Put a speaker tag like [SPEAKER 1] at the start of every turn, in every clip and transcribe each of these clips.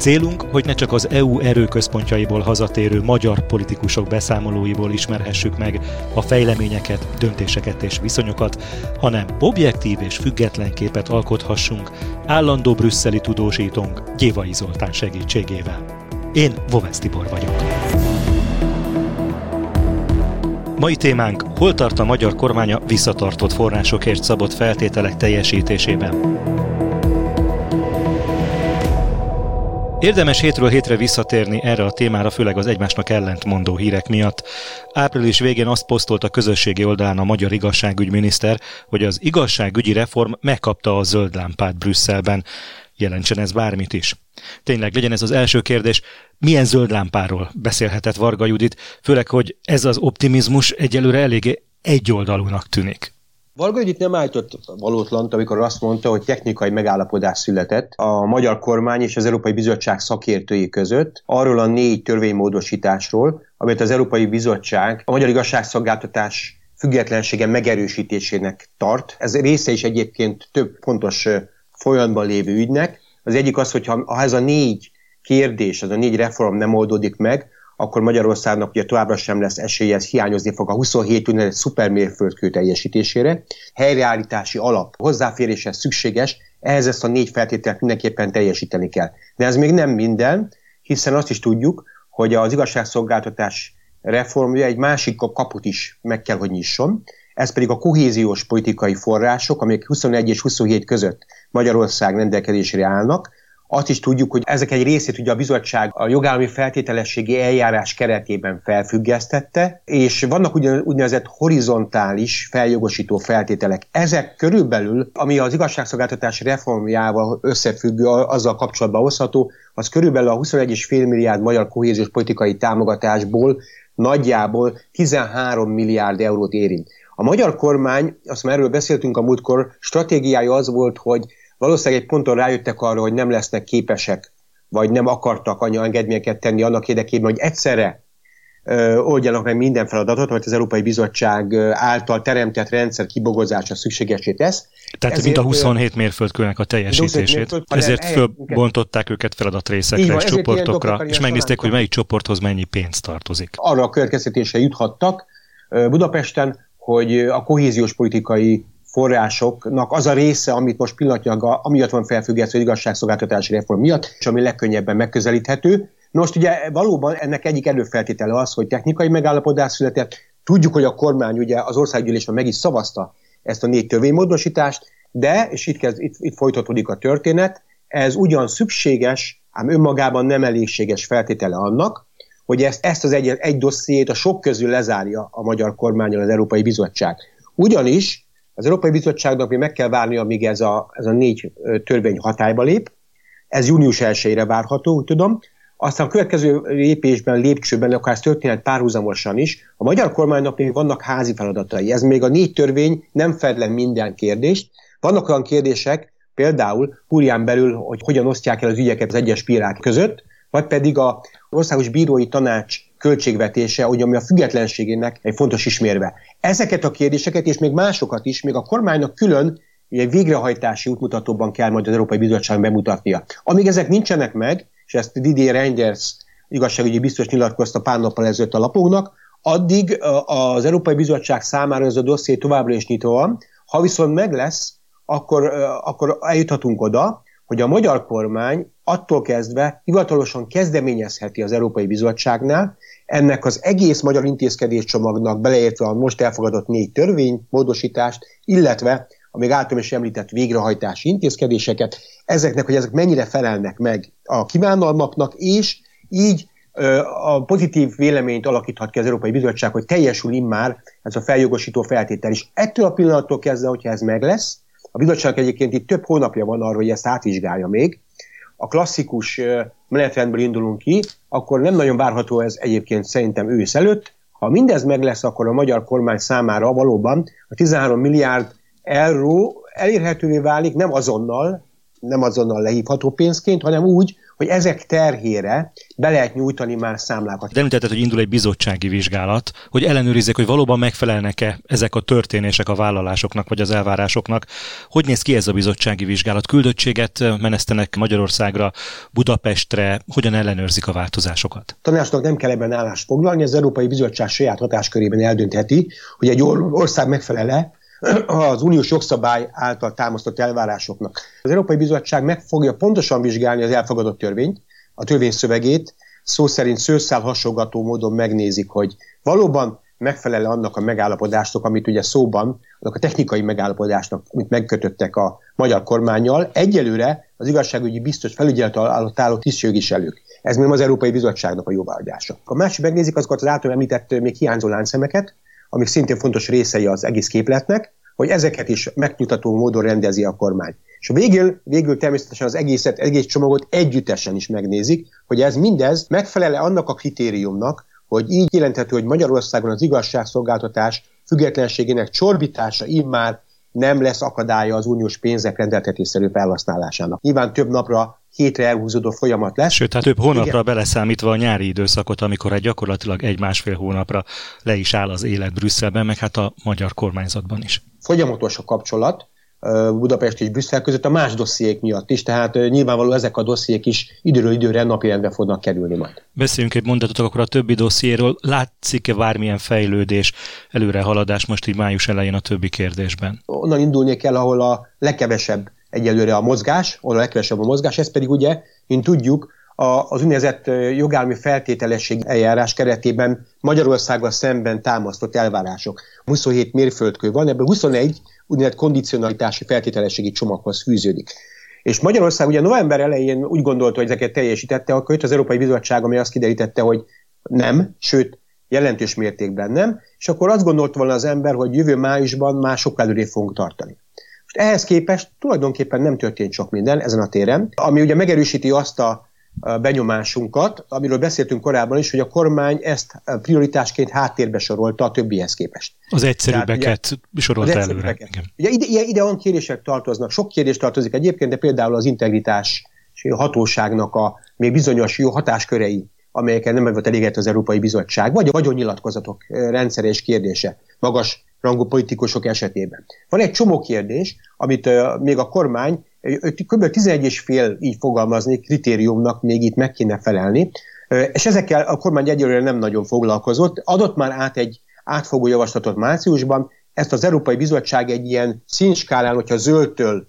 [SPEAKER 1] Célunk, hogy ne csak az EU erőközpontjaiból hazatérő magyar politikusok beszámolóiból ismerhessük meg a fejleményeket, döntéseket és viszonyokat, hanem objektív és független képet alkothassunk állandó brüsszeli tudósítónk Gyévai Zoltán segítségével. Én Vovesz Tibor vagyok. Mai témánk, hol tart a magyar kormánya visszatartott forrásokért szabott feltételek teljesítésében. Érdemes hétről hétre visszatérni erre a témára, főleg az egymásnak ellentmondó hírek miatt. Április végén azt posztolt a közösségi oldalán a magyar igazságügyminiszter, hogy az igazságügyi reform megkapta a zöld lámpát Brüsszelben. Jelentsen ez bármit is. Tényleg legyen ez az első kérdés, milyen zöld lámpáról beszélhetett Varga Judit, főleg, hogy ez az optimizmus egyelőre eléggé egyoldalúnak tűnik.
[SPEAKER 2] Varga itt nem állított valótlant, amikor azt mondta, hogy technikai megállapodás született a magyar kormány és az Európai Bizottság szakértői között arról a négy törvénymódosításról, amit az Európai Bizottság a magyar igazságszolgáltatás függetlensége megerősítésének tart. Ez része is egyébként több fontos folyamatban lévő ügynek. Az egyik az, hogy ha ez a négy kérdés, az a négy reform nem oldódik meg, akkor Magyarországnak ugye továbbra sem lesz esélye, ez hiányozni fog a 27 úgynevezett szupermérföldkő teljesítésére. Helyreállítási alap hozzáféréshez szükséges, ehhez ezt a négy feltételt mindenképpen teljesíteni kell. De ez még nem minden, hiszen azt is tudjuk, hogy az igazságszolgáltatás reformja egy másik kaput is meg kell, hogy nyisson, ez pedig a kohéziós politikai források, amik 21 és 27 között Magyarország rendelkezésére állnak, azt is tudjuk, hogy ezek egy részét ugye a bizottság a jogállami feltételességi eljárás keretében felfüggesztette, és vannak ugyan, úgynevezett horizontális feljogosító feltételek. Ezek körülbelül, ami az igazságszolgáltatás reformjával összefüggő, azzal kapcsolatban hozható, az körülbelül a 21,5 milliárd magyar kohéziós politikai támogatásból nagyjából 13 milliárd eurót érint. A magyar kormány, azt már erről beszéltünk a múltkor, stratégiája az volt, hogy valószínűleg egy ponton rájöttek arra, hogy nem lesznek képesek, vagy nem akartak anya engedményeket tenni annak érdekében, hogy egyszerre ö, oldjanak meg minden feladatot, amit az Európai Bizottság által teremtett rendszer kibogozása szükségesé tesz.
[SPEAKER 1] Tehát Ezért, mint a 27 mérföldkőnek a teljesítését. Mérföld, ezért fölbontották őket feladatrészekre és csoportokra, és megnézték, hogy melyik csoporthoz mennyi pénz tartozik.
[SPEAKER 2] Arra a következtetése juthattak Budapesten, hogy a kohéziós politikai forrásoknak az a része, amit most pillanatnyilag amiatt van felfüggesztő az igazságszolgáltatási reform miatt, és ami legkönnyebben megközelíthető. Most ugye valóban ennek egyik előfeltétele az, hogy technikai megállapodás született. Tudjuk, hogy a kormány ugye az országgyűlésben meg is szavazta ezt a négy törvénymódosítást, de, és itt, kezd, itt, itt folytatódik a történet, ez ugyan szükséges, ám önmagában nem elégséges feltétele annak, hogy ezt, ezt az egy, egy dossziét a sok közül lezárja a magyar kormányon az Európai Bizottság. Ugyanis az Európai Bizottságnak még meg kell várni, amíg ez a, ez a négy törvény hatályba lép. Ez június 1-ére várható, úgy tudom. Aztán a következő lépésben, lépcsőben, akár ez történet párhuzamosan is, a magyar kormánynak még vannak házi feladatai. Ez még a négy törvény nem fed le minden kérdést. Vannak olyan kérdések, például Húrián belül, hogy hogyan osztják el az ügyeket az egyes bírák között, vagy pedig a Országos Bírói Tanács költségvetése, hogy ami a függetlenségének egy fontos ismérve. Ezeket a kérdéseket és még másokat is, még a kormánynak külön egy végrehajtási útmutatóban kell majd az Európai Bizottság bemutatnia. Amíg ezek nincsenek meg, és ezt Didier Reinders igazságügyi biztos nyilatkozta pár nappal ezelőtt a lapónak, addig az Európai Bizottság számára ez a dosszié továbbra is nyitva van. Ha viszont meg lesz, akkor, akkor eljuthatunk oda, hogy a magyar kormány attól kezdve hivatalosan kezdeményezheti az Európai Bizottságnál ennek az egész magyar intézkedéscsomagnak beleértve a most elfogadott négy törvény módosítást, illetve a még általam is említett végrehajtási intézkedéseket, ezeknek, hogy ezek mennyire felelnek meg a kívánalmaknak, és így a pozitív véleményt alakíthat ki az Európai Bizottság, hogy teljesül immár ez a feljogosító feltétel is. Ettől a pillanattól kezdve, hogyha ez meg lesz, a bizottság egyébként itt több hónapja van arra, hogy ezt átvizsgálja még. A klasszikus menetrendből indulunk ki, akkor nem nagyon várható ez egyébként szerintem ősz előtt. Ha mindez meg lesz, akkor a magyar kormány számára valóban a 13 milliárd euró elérhetővé válik nem azonnal, nem azonnal lehívható pénzként, hanem úgy, hogy ezek terhére be lehet nyújtani már számlákat.
[SPEAKER 1] De említetted, hogy indul egy bizottsági vizsgálat, hogy ellenőrizzék, hogy valóban megfelelnek-e ezek a történések a vállalásoknak vagy az elvárásoknak. Hogy néz ki ez a bizottsági vizsgálat? Küldöttséget menesztenek Magyarországra, Budapestre, hogyan ellenőrzik a változásokat?
[SPEAKER 2] Tanácsnak nem kell ebben állást foglalni, az Európai Bizottság saját hatáskörében eldöntheti, hogy egy ország megfelele az uniós jogszabály által támasztott elvárásoknak. Az Európai Bizottság meg fogja pontosan vizsgálni az elfogadott törvényt, a törvény szövegét, szó szerint szőszál hasongató módon megnézik, hogy valóban megfelel annak a megállapodásnak, amit ugye szóban, annak a technikai megállapodásnak, amit megkötöttek a magyar kormányjal, egyelőre az igazságügyi biztos felügyelet alatt álló tisztségviselők. Ez még az Európai Bizottságnak a jóváhagyása. A másik megnézik azokat az által említett még hiányzó láncszemeket, amik szintén fontos részei az egész képletnek, hogy ezeket is megnyugtató módon rendezi a kormány. És végül, végül természetesen az egészet, egész csomagot együttesen is megnézik, hogy ez mindez megfelele annak a kritériumnak, hogy így jelenthető, hogy Magyarországon az igazságszolgáltatás függetlenségének csorbítása immár nem lesz akadálya az uniós pénzek rendeltetésszerű felhasználásának. Nyilván több napra hétre elhúzódó folyamat lesz.
[SPEAKER 1] Sőt, hát több hónapra Igen. beleszámítva a nyári időszakot, amikor egy gyakorlatilag egy-másfél hónapra le is áll az élet Brüsszelben, meg hát a magyar kormányzatban is.
[SPEAKER 2] Folyamatos a kapcsolat, Budapest és Brüsszel között a más dossziék miatt is, tehát nyilvánvaló ezek a dossziék is időről időre napirendre fognak kerülni majd.
[SPEAKER 1] Beszéljünk egy mondatot akkor a többi dossziéről. Látszik-e bármilyen fejlődés, előrehaladás most így május elején a többi kérdésben?
[SPEAKER 2] Onnan indulni kell, ahol a legkevesebb egyelőre a mozgás, ahol a legkevesebb a mozgás, ez pedig ugye, mint tudjuk, az úgynevezett jogállami feltételesség eljárás keretében Magyarországgal szemben támasztott elvárások. 27 mérföldkő van, ebből 21 úgynevezett kondicionalitási feltételességi csomaghoz fűződik. És Magyarország ugye november elején úgy gondolta, hogy ezeket teljesítette, akkor jött az Európai Bizottság, ami azt kiderítette, hogy nem, sőt, jelentős mértékben nem, és akkor azt gondolta volna az ember, hogy jövő májusban már sokkal előrébb fogunk tartani. Most ehhez képest tulajdonképpen nem történt sok minden ezen a téren, ami ugye megerősíti azt a benyomásunkat, amiről beszéltünk korábban is, hogy a kormány ezt prioritásként háttérbe sorolta a többihez képest.
[SPEAKER 1] Az egyszerűbbeket sorolta az előre.
[SPEAKER 2] Ugye ide, ide, ide olyan kérdések tartoznak, sok kérdés tartozik egyébként, de például az integritás hatóságnak a még bizonyos jó hatáskörei, amelyeket nem volt elégett az Európai Bizottság, vagy a vagyonnyilatkozatok rendszere és kérdése magas rangú politikusok esetében. Van egy csomó kérdés, amit uh, még a kormány kb. 11 és fél így fogalmazni kritériumnak még itt meg kéne felelni, és ezekkel a kormány egyelőre nem nagyon foglalkozott. Adott már át egy átfogó javaslatot márciusban, ezt az Európai Bizottság egy ilyen színskálán, hogyha zöldtől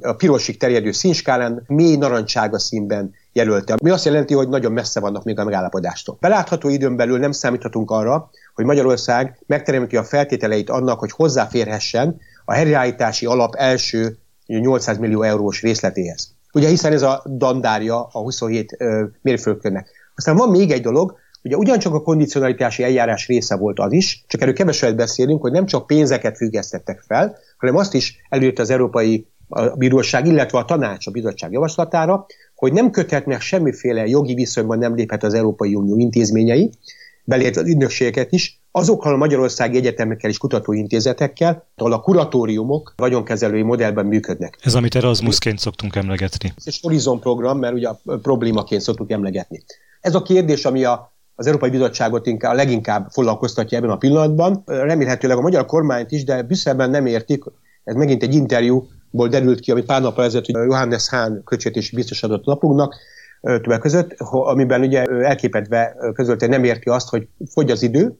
[SPEAKER 2] a pirosig terjedő színskálán mély narancsága színben jelölte. Mi azt jelenti, hogy nagyon messze vannak még a megállapodástól. Belátható időn belül nem számíthatunk arra, hogy Magyarország megteremti a feltételeit annak, hogy hozzáférhessen a helyreállítási alap első 800 millió eurós részletéhez. Ugye hiszen ez a dandárja a 27 mérföldkönnek. Aztán van még egy dolog, ugye ugyancsak a kondicionalitási eljárás része volt az is, csak erről keveset beszélünk, hogy nem csak pénzeket függesztettek fel, hanem azt is előtt az Európai Bíróság, illetve a tanács a bizottság javaslatára, hogy nem köthetnek semmiféle jogi viszonyban nem léphet az Európai Unió intézményei, belértve az ügynökségeket is, azokkal a magyarországi egyetemekkel és kutatóintézetekkel, ahol a kuratóriumok vagyonkezelői modellben működnek.
[SPEAKER 1] Ez, amit Erasmusként szoktunk emlegetni.
[SPEAKER 2] Ez egy Horizon program, mert ugye a problémaként szoktuk emlegetni. Ez a kérdés, ami a, az Európai Bizottságot inkább, a leginkább foglalkoztatja ebben a pillanatban. Remélhetőleg a magyar kormányt is, de Brüsszelben nem értik, ez megint egy interjúból derült ki, amit pár nappal ezelőtt Johannes Hahn költségvetési biztos adott napunknak, többek között, amiben ugye elképedve közölte, nem érti azt, hogy fogy az idő,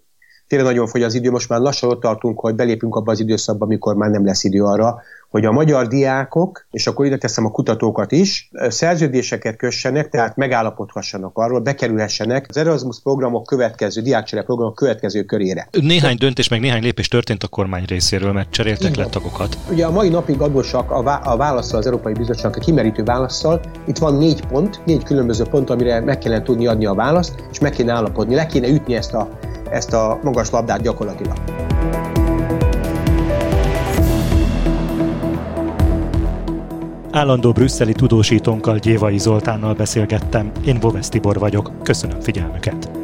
[SPEAKER 2] tényleg nagyon fogy az idő, most már lassan ott tartunk, hogy belépünk abba az időszakba, amikor már nem lesz idő arra, hogy a magyar diákok, és akkor ide teszem a kutatókat is, szerződéseket kössenek, tehát megállapodhassanak arról, bekerülhessenek az Erasmus programok következő, diákcsere programok következő körére.
[SPEAKER 1] Néhány döntés, meg néhány lépés történt a kormány részéről, mert cseréltek le tagokat.
[SPEAKER 2] Ugye a mai napig adósak a, vá- a válaszsal az Európai Bizottságnak, a kimerítő válaszsal. Itt van négy pont, négy különböző pont, amire meg kellene tudni adni a választ, és meg kéne állapodni, le kéne ütni ezt a, ezt a magas labdát gyakorlatilag.
[SPEAKER 1] Állandó brüsszeli tudósítónkkal Gyévai Zoltánnal beszélgettem, én Vovesz Tibor vagyok, köszönöm figyelmüket!